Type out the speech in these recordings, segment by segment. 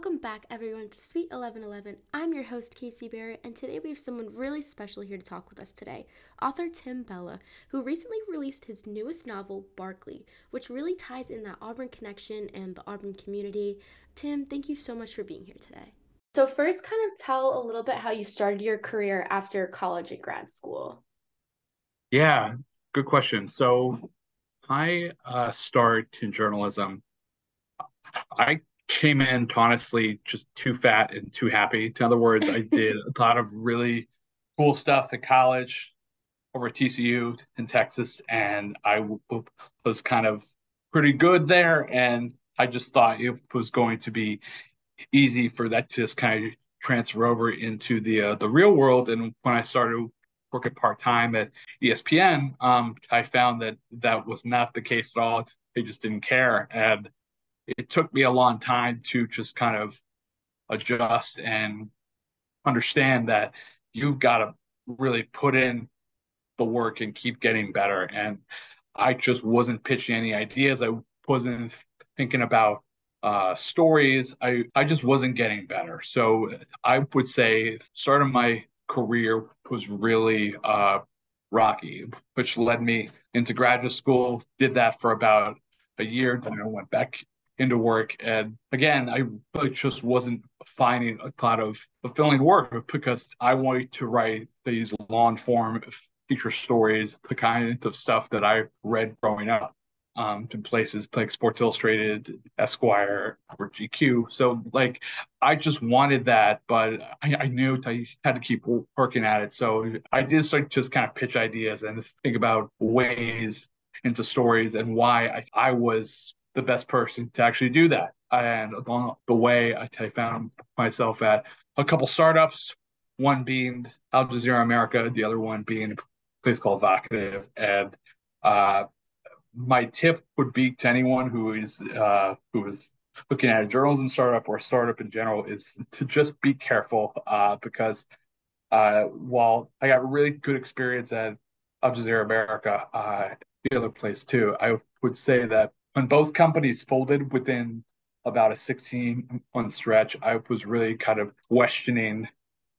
Welcome back, everyone, to Suite 1111. I'm your host, Casey Barrett, and today we have someone really special here to talk with us today author Tim Bella, who recently released his newest novel, Barkley, which really ties in that Auburn connection and the Auburn community. Tim, thank you so much for being here today. So, first, kind of tell a little bit how you started your career after college and grad school. Yeah, good question. So, I uh, started in journalism. I came in honestly just too fat and too happy. In other words, I did a lot of really cool stuff at college over at TCU in Texas, and I was kind of pretty good there. And I just thought it was going to be easy for that to just kind of transfer over into the uh, the real world. And when I started working part time at ESPN, um, I found that that was not the case at all. They just didn't care, and it took me a long time to just kind of adjust and understand that you've got to really put in the work and keep getting better. And I just wasn't pitching any ideas. I wasn't thinking about uh, stories. I, I just wasn't getting better. So I would say start of my career was really uh, rocky, which led me into graduate school. Did that for about a year. Then I went back into work. And again, I really just wasn't finding a lot of fulfilling work because I wanted to write these long form feature stories, the kind of stuff that I read growing up. Um, in places like Sports Illustrated, Esquire, or GQ. So, like, I just wanted that, but I, I knew I had to keep working at it. So, I did start just kind of pitch ideas and think about ways into stories and why I, I was the best person to actually do that. And along the way, I, found myself at a couple startups, one being Al Jazeera America, the other one being a place called Vocativ. And uh, my tip would be to anyone who is uh, who is looking at a journalism startup or a startup in general is to just be careful uh, because uh, while I got really good experience at Al Jazeera America, uh, the other place too, I would say that when both companies folded within about a 16 month stretch, I was really kind of questioning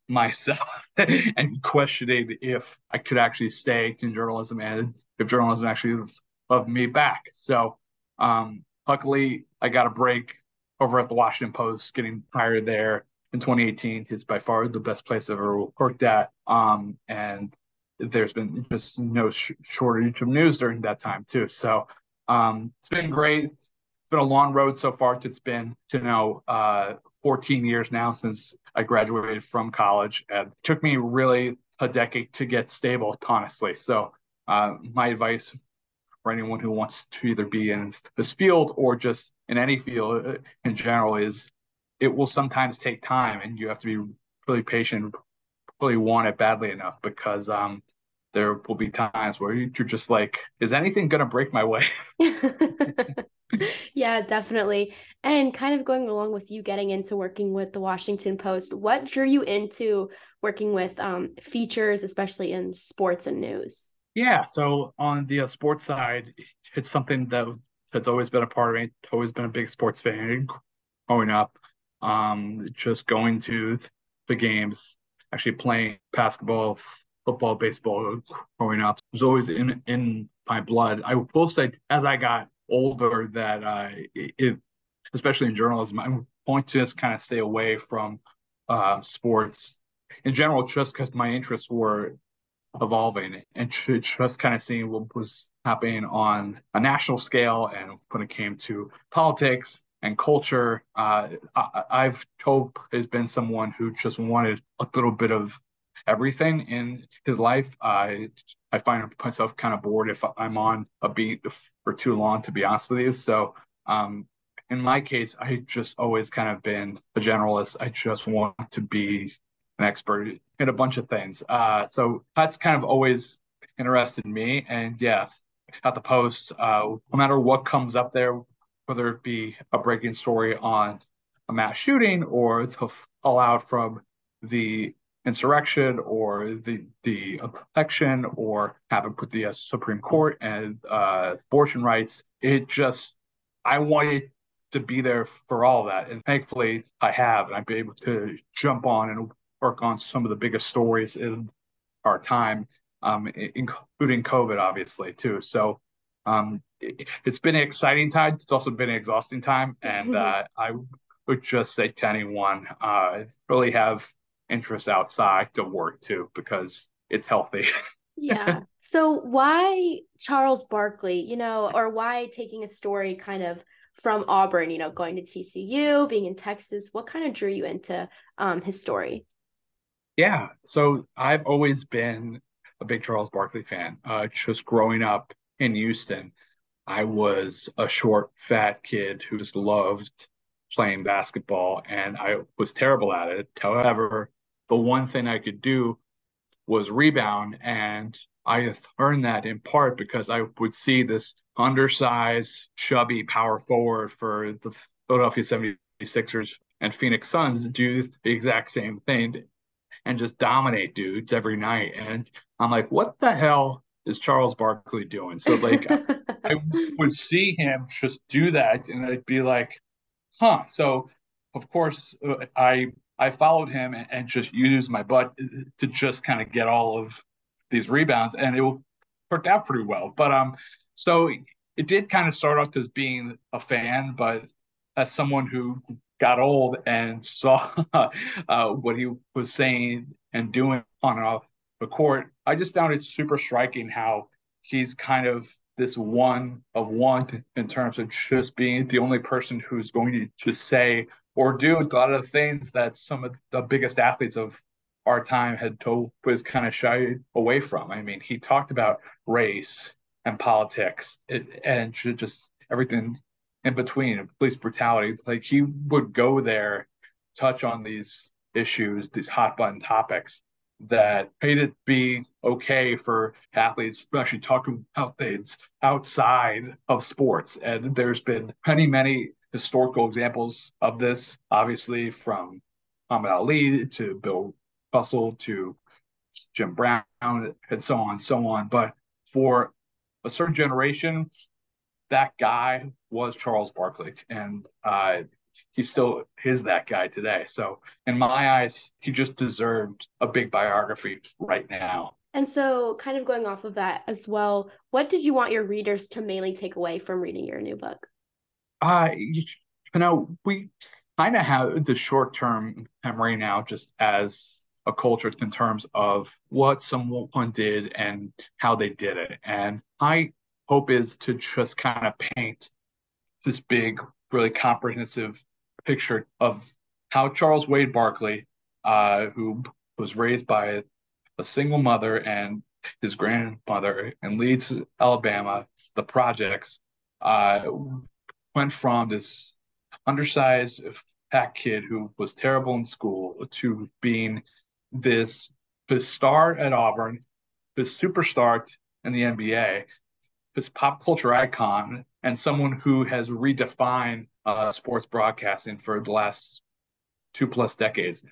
myself and questioning if I could actually stay in journalism and if journalism actually loved me back. So, um, luckily, I got a break over at the Washington Post, getting hired there in 2018. It's by far the best place I've ever worked at. Um, and there's been just no sh- shortage of news during that time, too. So, um, it's been great. It's been a long road so far. It's been, you know, uh, 14 years now since I graduated from college. And it took me really a decade to get stable, honestly. So, uh, my advice for anyone who wants to either be in this field or just in any field uh, in general is it will sometimes take time and you have to be really patient, really want it badly enough because um, there will be times where you're just like, is anything going to break my way? yeah, definitely. And kind of going along with you getting into working with the Washington Post, what drew you into working with um, features, especially in sports and news? Yeah, so on the uh, sports side, it's something that that's always been a part of me. Always been a big sports fan growing up. Um, just going to the games, actually playing basketball, football, baseball growing up. Was always in in my blood. I will say, as I got older, that uh, it, especially in journalism, I'm going to just kind of stay away from uh, sports in general, just because my interests were evolving and just kind of seeing what was happening on a national scale and when it came to politics and culture. Uh, I, have told has been someone who just wanted a little bit of everything in his life. I I find myself kind of bored if I'm on a beat for too long, to be honest with you. So um, in my case, I just always kind of been a generalist. I just want to be an expert in a bunch of things. Uh, so that's kind of always interested me. And yeah, at the post, uh, no matter what comes up there, whether it be a breaking story on a mass shooting or the fallout from the insurrection or the the election or having put the uh, Supreme Court and uh, abortion rights. It just I wanted to be there for all that. And thankfully, I have, and I've been able to jump on and work on some of the biggest stories in our time, um, including COVID, obviously, too. So um, it, has been an exciting time. It's also been an exhausting time. And uh, I would just say to anyone, uh, really have interests outside to work too, because it's healthy. yeah. So why Charles Barkley, you know, or why taking a story kind of from Auburn, you know, going to TCU, being in Texas, what kind of drew you into um, his story? Yeah. So I've always been a big Charles Barkley fan. Uh, just growing up in Houston, I was a short, fat kid who just loved playing basketball, and I was terrible at it. However, the one thing I could do was rebound, and I learned that in part because I would see this undersized, chubby power forward for the Philadelphia 76ers and Phoenix Suns do the exact same thing and just dominate dudes every night. And I'm like, what the hell is Charles Barkley doing? So like I would see him just do that and I'd be like, huh. So of course uh, I I followed him and, and just used my butt to just kind of get all of these rebounds and it worked out pretty well. But um so it did kind of start off as being a fan, but as someone who got old and saw uh, what he was saying and doing on and off the court, I just found it super striking how he's kind of this one of one in terms of just being the only person who's going to just say or do a lot of the things that some of the biggest athletes of our time had told was kind of shy away from. I mean, he talked about race and politics and just everything in between police brutality like he would go there touch on these issues these hot button topics that made it be okay for athletes actually talk about things outside of sports and there's been many many historical examples of this obviously from Muhammad Ali to Bill Russell to Jim Brown and so on and so on but for a certain generation that guy was Charles Barkley, and uh, he still is that guy today. So, in my eyes, he just deserved a big biography right now. And so, kind of going off of that as well, what did you want your readers to mainly take away from reading your new book? Uh, you, know, we kind of have the short term memory now, just as a culture in terms of what someone did and how they did it. And I hope is to just kind of paint this big, really comprehensive picture of how Charles Wade Barkley, uh, who was raised by a single mother and his grandmother in Leeds, Alabama, the projects, uh, went from this undersized fat kid who was terrible in school to being this, this star at Auburn, this superstar in the NBA, this pop culture icon and someone who has redefined uh, sports broadcasting for the last two plus decades.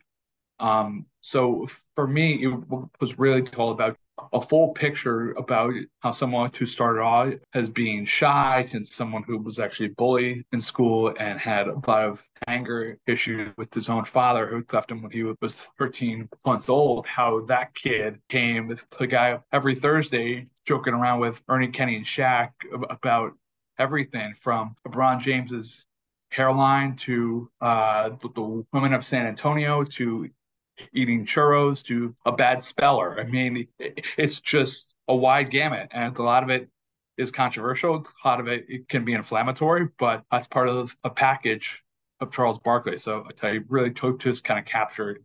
Um, so for me, it was really all about a full picture about how someone who started off as being shy and someone who was actually bullied in school and had a lot of anger issues with his own father who left him when he was 13 months old, how that kid came with the guy every Thursday joking around with Ernie Kenny and Shaq about everything from LeBron James's hairline to uh, the, the women of San Antonio to eating churros to a bad speller. I mean, it's just a wide gamut, and a lot of it is controversial. A lot of it, it can be inflammatory, but that's part of a package of Charles Barkley. So I really took just kind of captured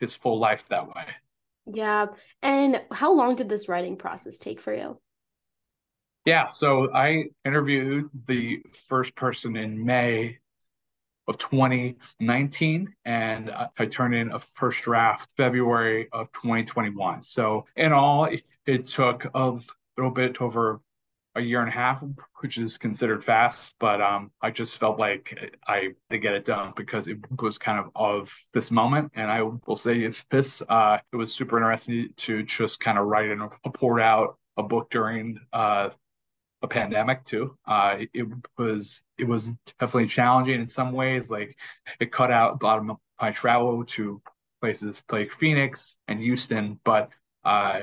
his full life that way. Yeah. And how long did this writing process take for you? Yeah, so I interviewed the first person in May of 2019 and I turned in a first draft February of 2021. So in all, it, took a little bit over a year and a half, which is considered fast, but um, I just felt like I to get it done because it was kind of of this moment. And I will say this, uh, it was super interesting to just kind of write and report out a book during uh, a pandemic too. Uh, it was it was definitely challenging in some ways. Like it cut out a lot of my travel to places like Phoenix and Houston, but uh,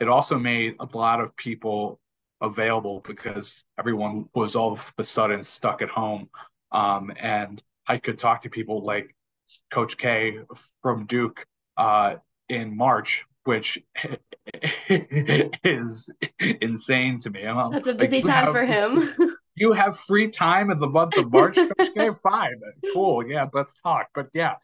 it also made a lot of people available because everyone was all of a sudden stuck at home. Um, and I could talk to people like Coach K from Duke uh, in March, which is insane to me. I'm, That's a busy like, time have, for him. you have free time in the month of March, K? Fine, cool. Yeah, let's talk. But yeah,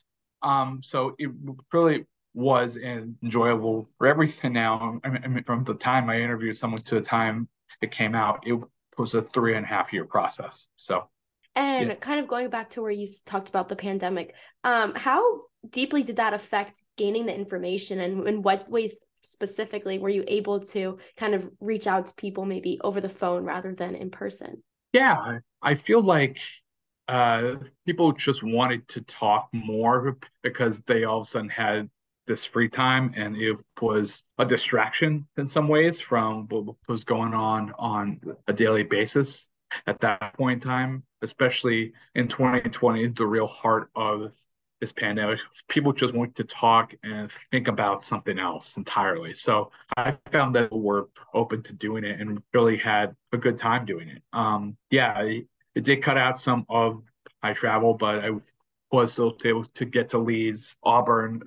um, so it really was enjoyable for everything now. I mean, from the time I interviewed someone to the time it came out, it was a three and a half year process. So, and yeah. kind of going back to where you talked about the pandemic, um, how deeply did that affect gaining the information, and in what ways specifically were you able to kind of reach out to people maybe over the phone rather than in person? Yeah, I feel like uh, people just wanted to talk more because they all of a sudden had this free time and it was a distraction in some ways from what was going on on a daily basis at that point in time especially in 2020 the real heart of this pandemic people just want to talk and think about something else entirely so i found that we're open to doing it and really had a good time doing it um yeah it, it did cut out some of my travel but i was still able to get to leeds auburn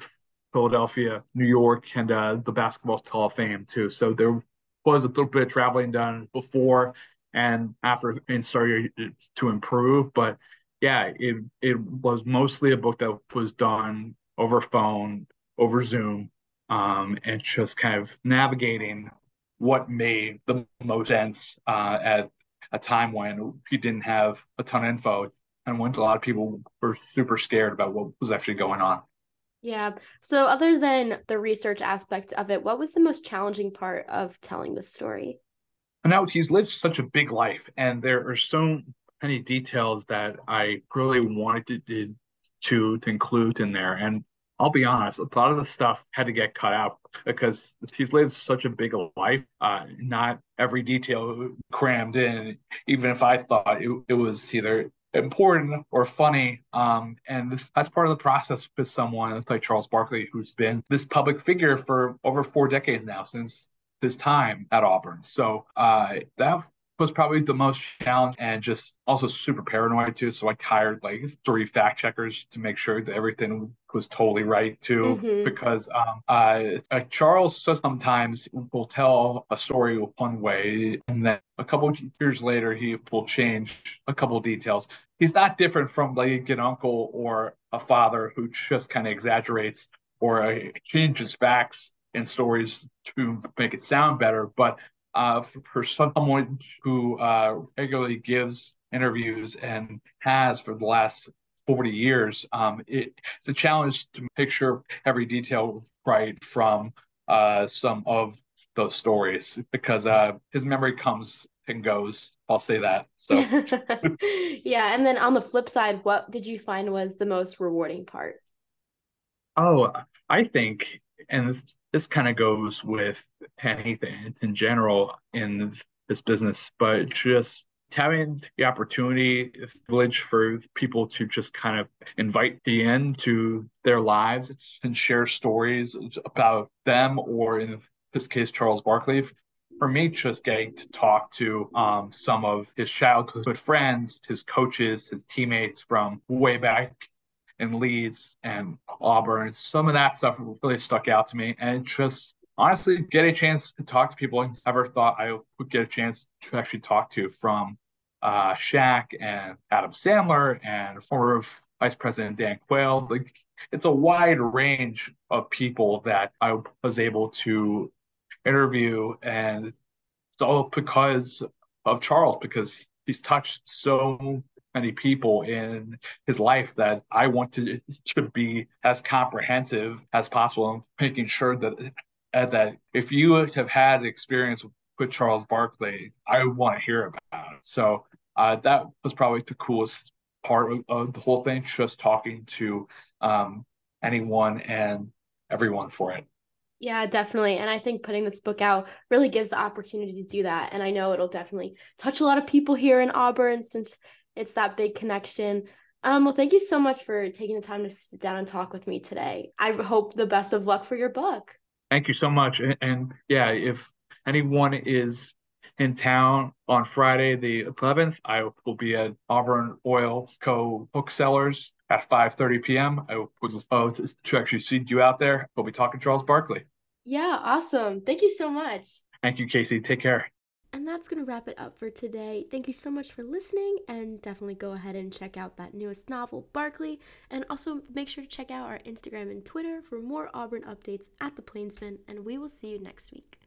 Philadelphia, New York, and uh, the Basketball Hall of Fame too. So there was a little bit of traveling done before and after and started to improve. But yeah, it it was mostly a book that was done over phone, over Zoom, um, and just kind of navigating what made the most sense uh, at a time when he didn't have a ton of info and when a lot of people were super scared about what was actually going on. Yeah. So, other than the research aspect of it, what was the most challenging part of telling the story? Now, he's lived such a big life, and there are so many details that I really wanted to, to, to include in there. And I'll be honest, a lot of the stuff had to get cut out because he's lived such a big life. Uh, not every detail crammed in, even if I thought it, it was either important or funny. Um, and that's part of the process with someone like Charles Barkley, who's been this public figure for over four decades now, since his time at Auburn. So uh, that was probably the most challenge and just also super paranoid too. So I hired like three fact checkers to make sure that everything was totally right too. Mm-hmm. Because um, uh, uh, Charles sometimes will tell a story one way, and then a couple years later he will change a couple details. He's not different from like an uncle or a father who just kind of exaggerates or uh, changes facts and stories to make it sound better, but uh, for, someone who uh, regularly gives interviews and has for the last 40 years, um, it, it's a challenge to sure every detail right from uh, some of those stories because uh, his memory comes and goes. I'll say that. So, yeah. And then on the flip side, what did you find was the most rewarding part? Oh, I think, and this kind of goes with anything in general in this business, but just having the opportunity, village for people to just kind of invite the end to their lives and share stories about them, or in this case, Charles Barkley. For me, just getting to talk to um, some of his childhood friends, his coaches, his teammates from way back and Leeds and Auburn. Some of that stuff really stuck out to me. And just honestly, get a chance to talk to people I never thought I would get a chance to actually talk to from uh, Shaq and Adam Sandler and former Vice President Dan Quayle. Like it's a wide range of people that I was able to interview, and it's all because of Charles because he's touched so many people in his life that I want to to be as comprehensive as possible, and making sure that uh, that if you have had experience with Charles Barkley, I want to hear about it. So uh, that was probably the coolest part of, of, the whole thing, just talking to um, anyone and everyone for it. Yeah, definitely. And I think putting this book out really gives the opportunity to do that. And I know it'll definitely touch a lot of people here in Auburn since it's that big connection. Um, well, thank you so much for taking the time to sit down and talk with me today. I hope the best of luck for your book. Thank you so much. And, and yeah, if anyone is in town on Friday the 11th, I will be at Auburn Oil Co. Booksellers at 5:30 p.m. I would love to, to actually see you out there. We'll be talking Charles Barkley. Yeah, awesome. Thank you so much. Thank you, Casey. Take care. And that's going to wrap it up for today. Thank you so much for listening, and definitely go ahead and check out that newest novel, Barkley. And also make sure to check out our Instagram and Twitter for more Auburn updates at the Plainsman, and we will see you next week.